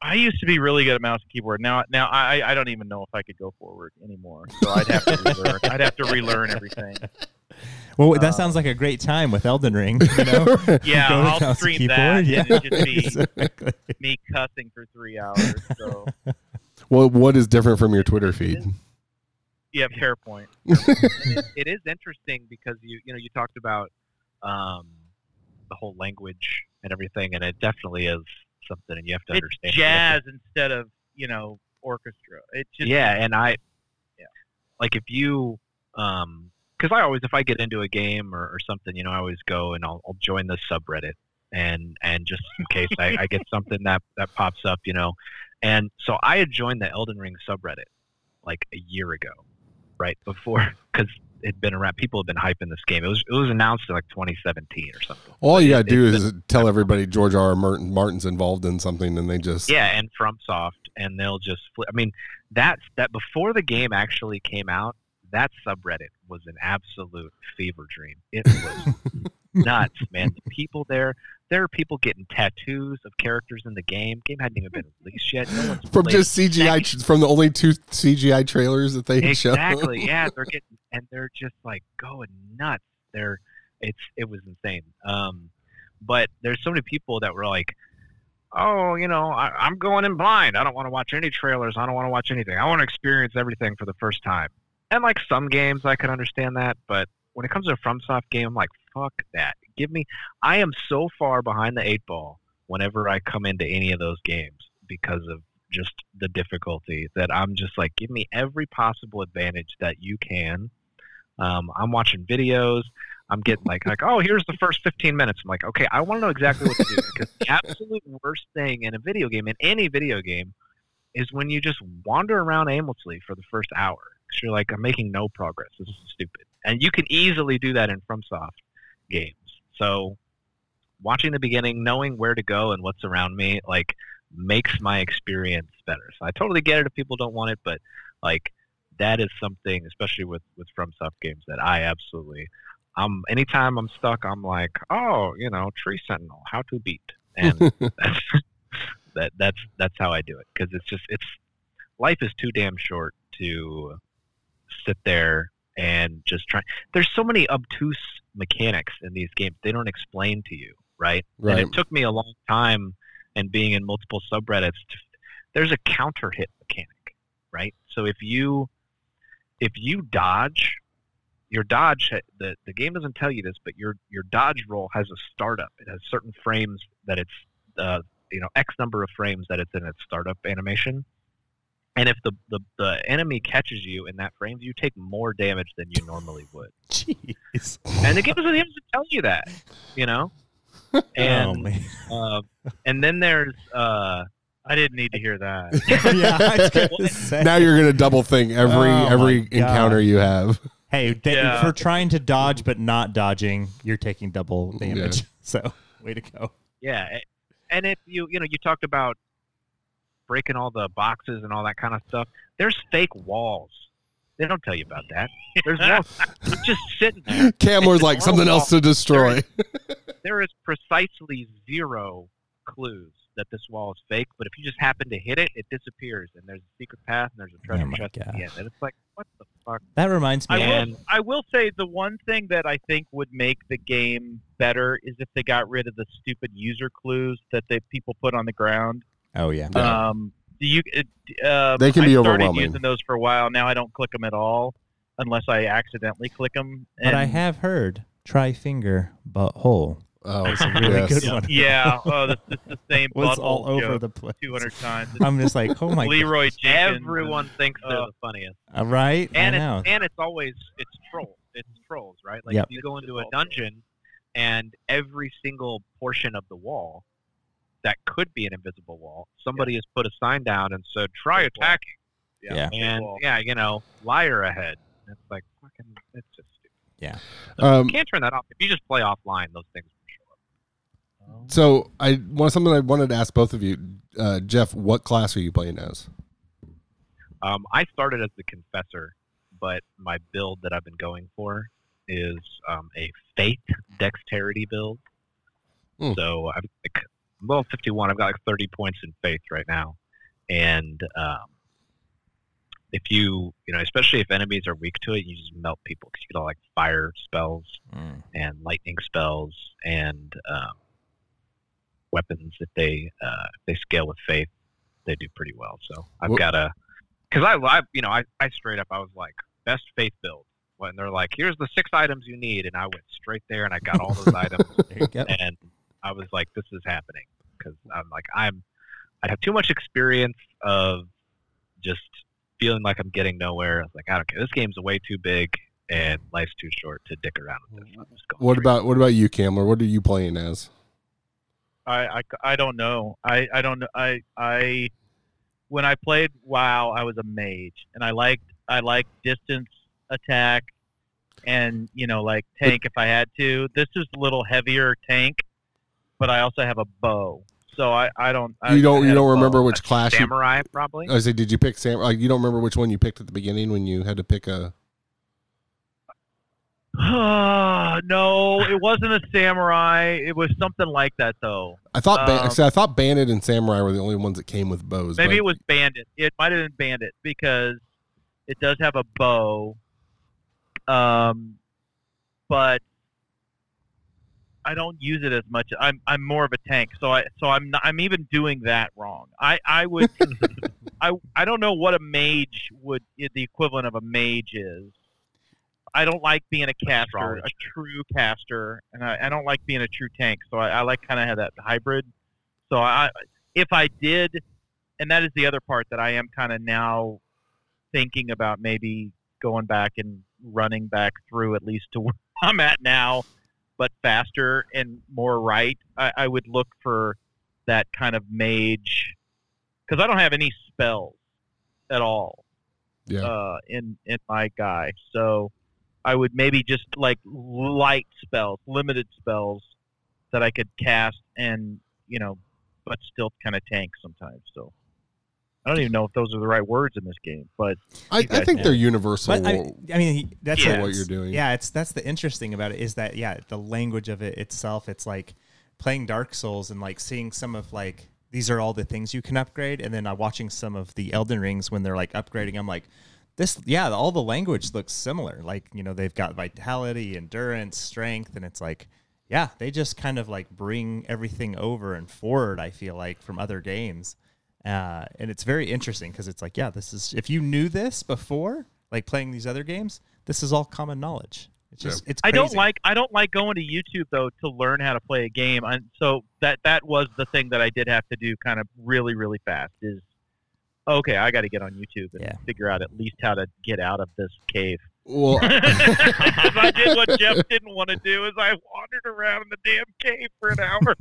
I used to be really good at mouse and keyboard. Now, now I I don't even know if I could go forward anymore. So I'd have to relearn. <laughs> I'd have to relearn everything. well, that Uh, sounds like a great time with Elden Ring. You know, <laughs> Yeah, I'll stream keyboard, that. Yeah, And it'd just be exactly. me cussing for three hours. So <laughs> Well, what is different from your Twitter feed? Yeah, <laughs> fair point. it, <laughs> it is interesting because you you know you talked about um, the whole language and everything, and it definitely is something, and you have to It's understand. you have to- jazz instead of you know orchestra. It just yeah, and I, Yeah. like if you, um, because I always if I get into a game or, or something, you know, I always go and I'll, I'll join the subreddit and and just in case I, I get something that that pops up, you know, and so I had joined the Elden Ring subreddit like a year ago, right before <laughs> because it'd been around. People have been hyping this game. It was it was announced in like 2017 or something. All you gotta do it's is tell everybody George R. R. Martin Martin's involved in something, and they just Yeah, and FromSoft, and they'll just. I mean, that's that before the game actually came out. That subreddit was an absolute fever dream. It was <laughs> nuts, man. The people there, there are people getting tattoos of characters in the game. Game hadn't even been released yet. No from just CGI from the only two CGI trailers that they exactly <laughs> yeah they're getting and they're just like going nuts they're it's it was insane um but there's so many people that were like oh, you know, I, I'm going in blind. I don't want to watch any trailers. I don't want to watch anything. I want to experience everything for the first time. And like some games, I can understand that, but when it comes to a FromSoft game, I'm like, fuck that. Give me. I am so far behind the eight ball whenever I come into any of those games because of just the difficulty that I'm just like, give me every possible advantage that you can. Um, I'm watching videos. I'm getting like, like, oh, here's the first 15 minutes. I'm like, okay, I want to know exactly what to do because the absolute worst thing in a video game, in any video game, is when you just wander around aimlessly for the first hour. Because you're like, I'm making no progress. This is stupid. And you can easily do that in FromSoft games. So watching the beginning, knowing where to go and what's around me, like makes my experience better. So I totally get it if people don't want it, but like that is something, especially with with FromSoft games, that I absolutely. Um, anytime I'm stuck, I'm like, oh, you know, Tree Sentinel, how to beat, and <laughs> that's that that's that's how I do it because it's just it's life is too damn short to sit there and just try. There's so many obtuse mechanics in these games they don't explain to you, right? Right. And it took me a long time and being in multiple subreddits. To, there's a counter hit mechanic, right? So if you if you dodge your dodge the the game doesn't tell you this, but your your dodge roll has a startup. It has certain frames that it's uh, you know X number of frames that it's in its startup animation. And if the, the, the enemy catches you in that frame, you take more damage than you normally would. Jeez. And the game doesn't even tell you that, you know. <laughs> oh And man. uh, and then there's uh, I didn't need to hear that. <laughs> yeah, I was gonna say. now you're gonna double think every Oh, every encounter you have. Hey, da- Yeah. for trying to dodge but not dodging, you're taking double damage. <laughs> So, way to go. yeah, and if you you know you talked about breaking all the boxes and all that kind of stuff. There's fake walls. They don't tell you about that. There's walls They're <laughs> just sitting there. Cam was like something normal. else to destroy. <laughs> There is precisely zero clues that this wall is fake, but if you just happen to hit it, it disappears, and there's a secret path, and there's a treasure Oh my chest at the end, and it's like, what the fuck? That reminds me. I will, I will say the one thing that I think would make the game better is if they got rid of the stupid user clues that they people put on the ground. Oh yeah. Yeah. Um, do you? Uh, They can I be started overwhelming. Using those for a while now, I don't click them at all unless I accidentally click them. But I have heard try finger butthole. Oh, It's a really yes. good one. <laughs> Yeah. Oh, that's, that's the same. <laughs> Was butthole all over joke the place. 200 times. I'm just like, oh my god. Leeroy Jenkins. Everyone thinks they're uh, the funniest. Uh, right? and I know. it's and it's always it's trolls. It's trolls, right? Like Yep. if you go into a dungeon and every single portion of the wall that could be an invisible wall, somebody has put a sign down and said, "Try Fake wall. attacking." Yeah. And yeah, you know, liar ahead. And it's like fucking. It's just stupid. Um, you can't turn that off. If you just play offline, those things will show up. so I want something I wanted to ask both of you, uh, Jeff. What class are you playing as? Um, I started as the confessor, but my build that I've been going for is um, a faith dexterity build. Hmm. So I'm like I'm level 51. I've got like 30 points in faith right now, and um, if you you know, especially if enemies are weak to it, you just melt people because you get all like fire spells Mm. and lightning spells and um, weapons if they uh, if they scale with faith they do pretty well so i've got a because I, I you know I, I straight up i was like best faith build when they're like here's the six items you need and i went straight there and i got all those <laughs> items There you go. and i was like this is happening because i'm like i'm i have too much experience of just feeling like i'm getting nowhere i was like i don't care this game's way too big and life's too short to dick around with this I'm just going What straight about what about you, Cam? Or what are you playing as? I, I, I don't know. I, I don't know. I I when I played WoW, I was a mage, and I liked I liked distance attack, and you know like tank if I had to. This is a little heavier tank, but I also have a bow, so I, I don't. I, You don't you don't bow. remember which class you? samurai probably I say, did you pick Sam? Like, you don't remember which one you picked at the beginning when you had to pick a? <sighs> no, it wasn't a samurai. It was something like that though. I thought ba- Um, see, I thought Bandit and Samurai were the only ones that came with bows. Maybe but- it was Bandit. It might have been Bandit because it does have a bow. Um, but I don't use it as much. I'm I'm more of a tank, so I so I'm not, I'm even doing that wrong. I I would <laughs> I I don't know what a mage would the equivalent of a mage is. I don't like being a caster, a true caster, and I, I don't like being a true tank. So I, I like kind of have that hybrid. So I if I did, and that is the other part that I am kind of now thinking about maybe going back and running back through at least to <laughs> where I'm at now, but faster and more right. I, I would look for that kind of mage because I don't have any spells at all Yeah. uh, in in my guy. So I would maybe just like light spells, limited spells that I could cast and you know, but still kind of tank sometimes. So I don't even know if those are the right words in this game, but I, I think know. they're universal. But I, I mean, that's Yeah. what you're doing. Yeah, it's that's the interesting about it is that yeah, the language of it itself. It's like playing Dark Souls and like seeing some of like these are all the things you can upgrade, and then uh, watching some of the Elden Rings when they're like upgrading. I'm like, this yeah, all the language looks similar. Like you know they've got vitality, endurance, strength, and it's like yeah, they just kind of like bring everything over and forward. I feel like from other games. Uh, and it's very interesting because it's like, yeah, this is if you knew this before, like playing these other games, this is all common knowledge. It's just it's. I don't like I don't like going to YouTube though to learn how to play a game. And so that that was the thing that I did have to do kind of really really fast is okay, I got to get on YouTube and Yeah. figure out at least how to get out of this cave. well, <laughs> I did what Jeff didn't want to do is I wandered around in the damn cave for an hour.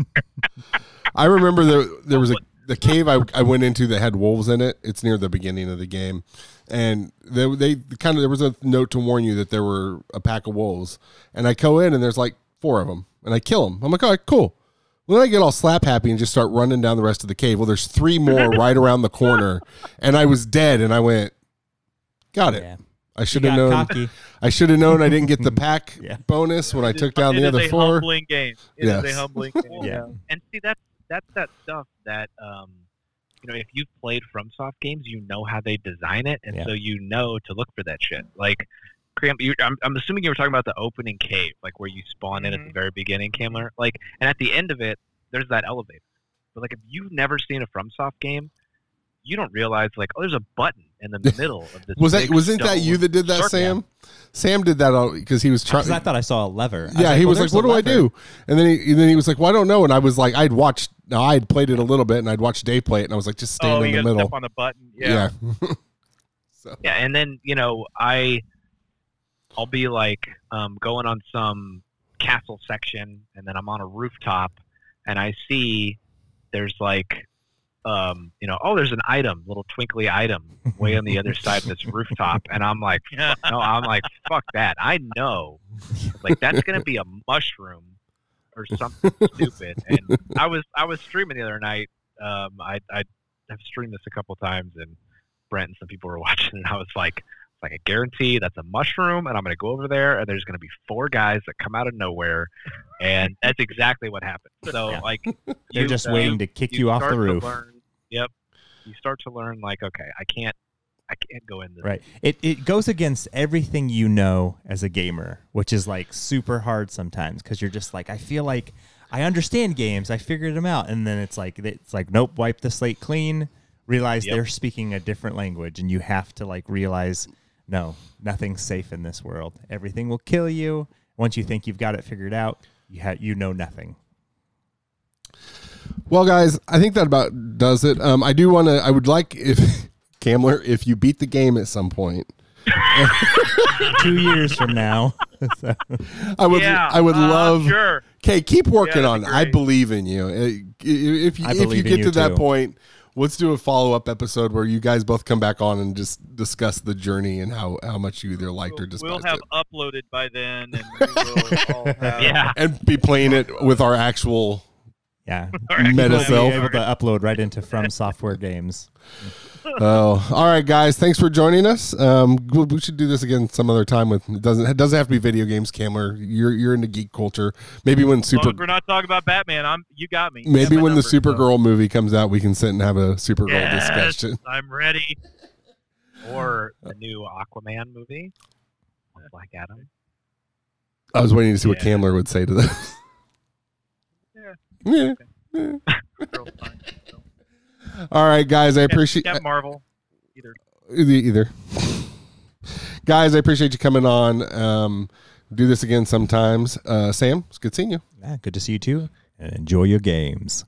<laughs> I remember there there was a the cave I, I went into that had wolves in it. It's near the beginning of the game, and they they kind of there was a note to warn you that there were a pack of wolves, and I go in and there's like four of them, and I kill them. I'm like, all right, cool. Well, then I get all slap happy and just start running down the rest of the cave. Well, there's three more <laughs> right around the corner, and I was dead. And I went, got it. Yeah. I should have known. cocky. <laughs> I should have known I didn't get the <laughs> pack Yeah. bonus when I took down It the is other a four. humbling game. It is Yes. a humbling game. Yeah. And see, that's that's that stuff that um, you know, if you've played FromSoft games, you know how they design it, and Yeah. so you know to look for that shit. Like, Cram, I'm, I'm assuming you were talking about the opening cave, like where you spawn in at the Mhm. very beginning, Kamler. Like, and at the end of it, there's that elevator. But like, if you've never seen a FromSoft game, you don't realize like, oh, there's a button in the middle of this. Was that wasn't that you that did that, circle. Sam? Sam did that because he was trying. I thought I saw a lever. I yeah, he well, was like, "What do I do?" And then he and then he was like, "Well, I don't know." And I was like, "I'd watched. Now I had played it a little bit, and I'd watched Dave play it, and I was like, just stand Oh, in the middle." step on the button. Yeah. Yeah. <laughs> so Yeah, and then you know I, I'll be like um, going on some castle section, and then I'm on a rooftop, and I see there's like, um, you know, oh, there's an item, little twinkly item, way on the other side of this <laughs> rooftop, and I'm like, <laughs> no, I'm like, fuck that, I know, like that's gonna be a mushroom or something stupid, and I was I was streaming the other night, um, I I have streamed this a couple times, and Brent and some people were <laughs> watching, and I was like, like a guarantee that's a mushroom, and I'm gonna go over there, and there's gonna be four guys that come out of nowhere, and that's exactly what happened. So Yeah. like, They're you- just uh, waiting to kick you, off the roof. learn- yep, you start to learn like, okay, I can't, I can't go in this. Right. It it goes against everything you know as a gamer, which is like super hard sometimes because you're just like, I feel like I understand games, I figured them out, and then it's like it's like, nope, wipe the slate clean. Realize Yep. they're speaking a different language, and you have to like realize, no, nothing's safe in this world. Everything will kill you. Once you think you've got it figured out, you ha- you know nothing. Well, guys, I think that about does it. Um, I do want to. I would like if <laughs> Kamler, if you beat the game at some point, <laughs> Two years from now, <laughs> So, I would. yeah, I would uh, love. Sure. Okay, keep working Yeah, on that'd it. I believe in you. Uh, If you if you get you to that point, let's do a follow up episode where you guys both come back on and just discuss the journey and how how much you either liked or We'll, despised we'll have it, uploaded by then, and we will all have Yeah. and be playing it with our actual yeah, <laughs> our Meta We'll self. able to upload right into From Software games. <laughs> Oh, all right, guys. Thanks for joining us. Um, we we should do this again some other time. With it doesn't it doesn't have to be video games. Kamler, you're you're into geek culture. Maybe when Super as we're not talking about Batman, I'm you got me. Maybe got my when the number, so Supergirl movie comes out, we can sit and have a Supergirl Yes. discussion. I'm ready. Or the <laughs> new Aquaman movie, Black Adam. I was waiting to see what Yeah. Kamler would say to this. Yeah. Girls fine. So, All right, guys. I appreciate Cap Marvel. Either. either. either. guys, I appreciate you coming on. Um, do this again sometimes. Uh, Sam, it's good seeing you. Yeah, good to see you too. And enjoy your games.